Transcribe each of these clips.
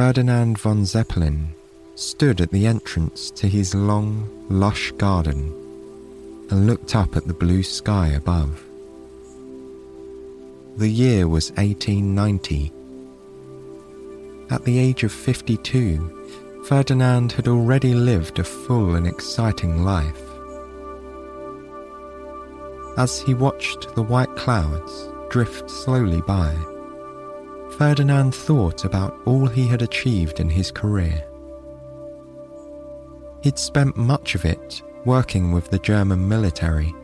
Ferdinand von Zeppelin stood at the entrance to his long, lush garden and looked up at the blue sky above. The year was 1890. At the age of 52, Ferdinand had already lived a full and exciting life. As he watched the white clouds drift slowly by, Ferdinand thought about all he had achieved in his career. He'd spent much of it working with the German military,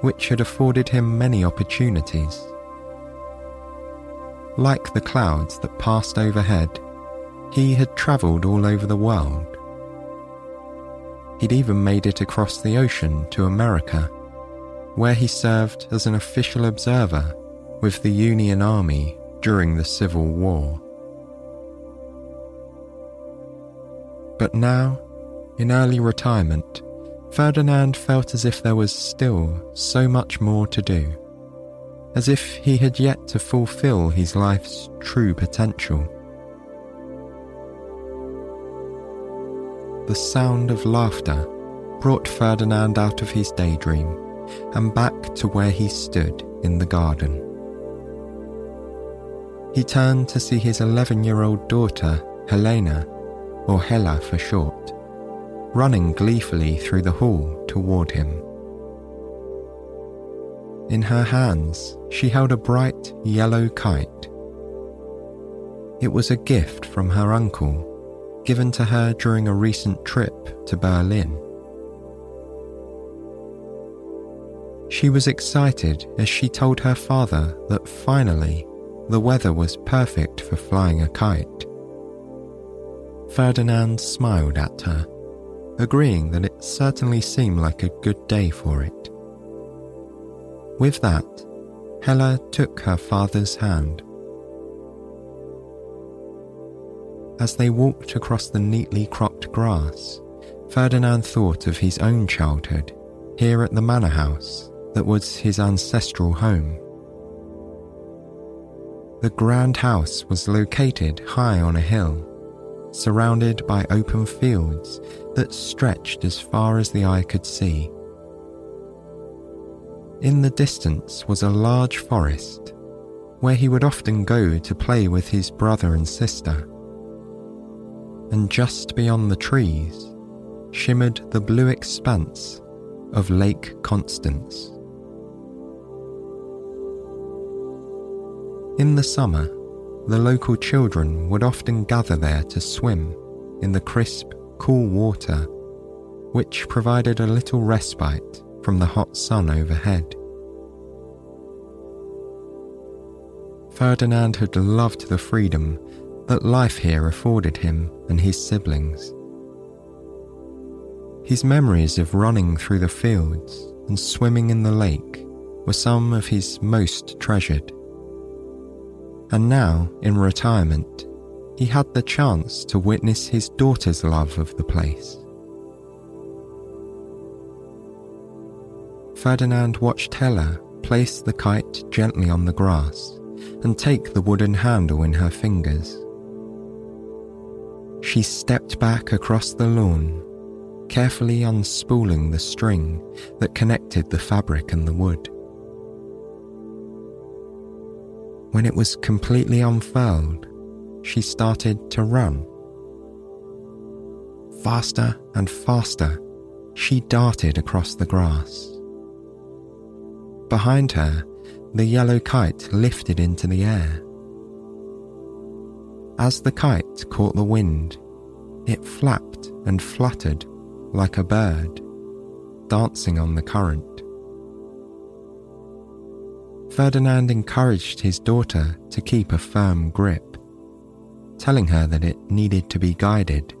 which had afforded him many opportunities. Like the clouds that passed overhead, he had travelled all over the world. He'd even made it across the ocean to America, where he served as an official observer with the Union Army during the Civil War. But now, in early retirement, Ferdinand felt as if there was still so much more to do, as if he had yet to fulfill his life's true potential. The sound of laughter brought Ferdinand out of his daydream and back to where he stood in the garden. He turned to see his 11 year old daughter, Helena, or Hella for short, running gleefully through the hall toward him. In her hands, she held a bright yellow kite. It was a gift from her uncle, given to her during a recent trip to Berlin. She was excited as she told her father that finally the weather was perfect for flying a kite. Ferdinand smiled at her agreeing that it certainly seemed like a good day for it. With that, Hella took her father's hand. As they walked across the neatly cropped grass, Ferdinand thought of his own childhood here at the manor house that was his ancestral home. The grand house was located high on a hill surrounded by open fields that stretched as far as the eye could see. In the distance was a large forest where he would often go to play with his brother and sister. And just beyond the trees shimmered the blue expanse of Lake Constance. In the summer, the local children would often gather there to swim in the crisp, cool water, which provided a little respite from the hot sun overhead. Ferdinand had loved the freedom that life here afforded him and his siblings. His memories of running through the fields and swimming in the lake were some of his most treasured and now, in retirement, he had the chance to witness his daughter's love of the place. Ferdinand watched Hella place the kite gently on the grass and take the wooden handle in her fingers. She stepped back across the lawn, carefully unspooling the string that connected the fabric and the wood. When it was completely unfurled, she started to run. Faster and faster, she darted across the grass. Behind her, the yellow kite lifted into the air. As the kite caught the wind, it flapped and fluttered like a bird, dancing on the current. Ferdinand encouraged his daughter to keep a firm grip, telling her that it needed to be guided.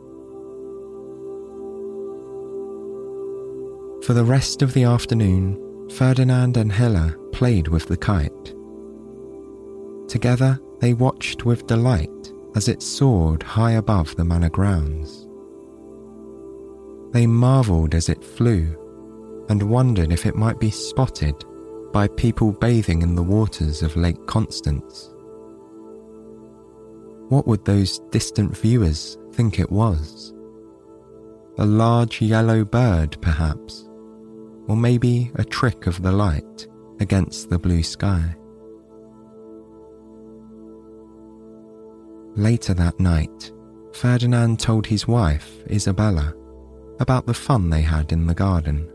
For the rest of the afternoon, Ferdinand and Hella played with the kite. Together, they watched with delight as it soared high above the manor grounds. They marvelled as it flew and wondered if it might be spotted by people bathing in the waters of Lake Constance. What would those distant viewers think it was? A large yellow bird, perhaps, or maybe a trick of the light against the blue sky. Later that night, Ferdinand told his wife, Isabella, about the fun they had in the garden.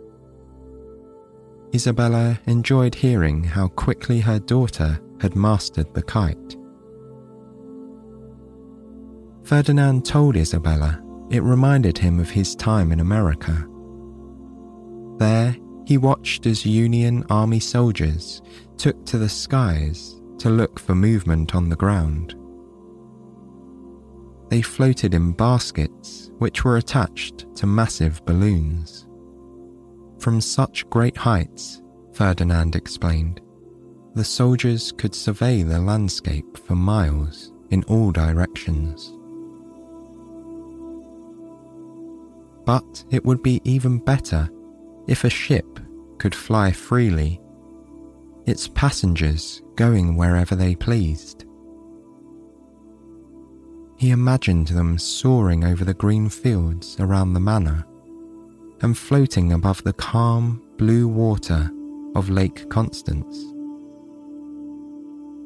Isabella enjoyed hearing how quickly her daughter had mastered the kite. Ferdinand told Isabella it reminded him of his time in America. There, he watched as Union Army soldiers took to the skies to look for movement on the ground they floated in baskets which were attached to massive balloons. From such great heights, Ferdinand explained, the soldiers could survey the landscape for miles in all directions. But it would be even better if a ship could fly freely, its passengers going wherever they pleased. He imagined them soaring over the green fields around the manor and floating above the calm blue water of Lake Constance.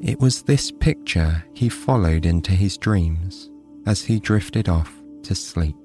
It was this picture he followed into his dreams as he drifted off to sleep.